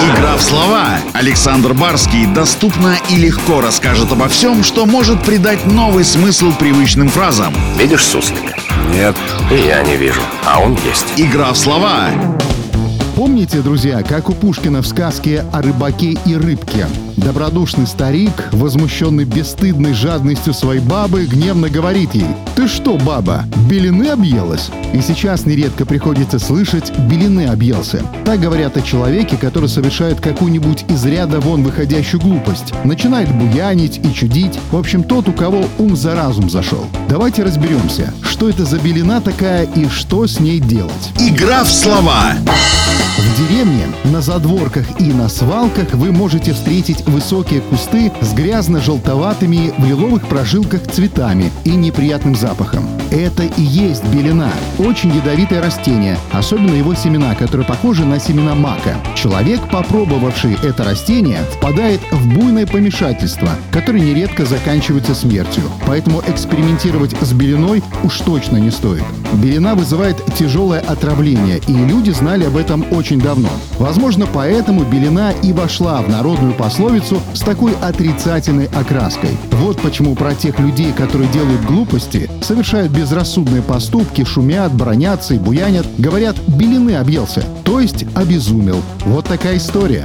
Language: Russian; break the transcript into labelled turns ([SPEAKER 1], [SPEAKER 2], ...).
[SPEAKER 1] Игра в слова. Александр Барский доступно и легко расскажет обо всем, что может придать новый смысл привычным фразам.
[SPEAKER 2] Видишь суслика? Нет. И я не вижу. А он есть.
[SPEAKER 1] Игра в слова.
[SPEAKER 3] Помните, друзья, как у Пушкина в сказке о рыбаке и рыбке? Добродушный старик, возмущенный бесстыдной жадностью своей бабы, гневно говорит ей «Ты что, баба, белины объелась?» И сейчас нередко приходится слышать «белины объелся». Так говорят о человеке, который совершает какую-нибудь из ряда вон выходящую глупость. Начинает буянить и чудить. В общем, тот, у кого ум за разум зашел. Давайте разберемся, что это за белина такая и что с ней делать.
[SPEAKER 1] Игра в слова.
[SPEAKER 3] В деревне, на задворках и на свалках вы можете встретить высокие кусты с грязно-желтоватыми в лиловых прожилках цветами и неприятным запахом. Это и есть белина. Очень ядовитое растение, особенно его семена, которые похожи на семена мака. Человек, попробовавший это растение, впадает в буйное помешательство, которое нередко заканчивается смертью. Поэтому экспериментировать с белиной уж точно не стоит. Белина вызывает тяжелое отравление, и люди знали об этом очень давно. Возможно, поэтому белина и вошла в народную пословицу с такой отрицательной окраской. Вот почему про тех людей, которые делают глупости, совершают безрассудные поступки, шумят, бронятся и буянят, говорят «белины объелся», то есть обезумел. Вот такая история.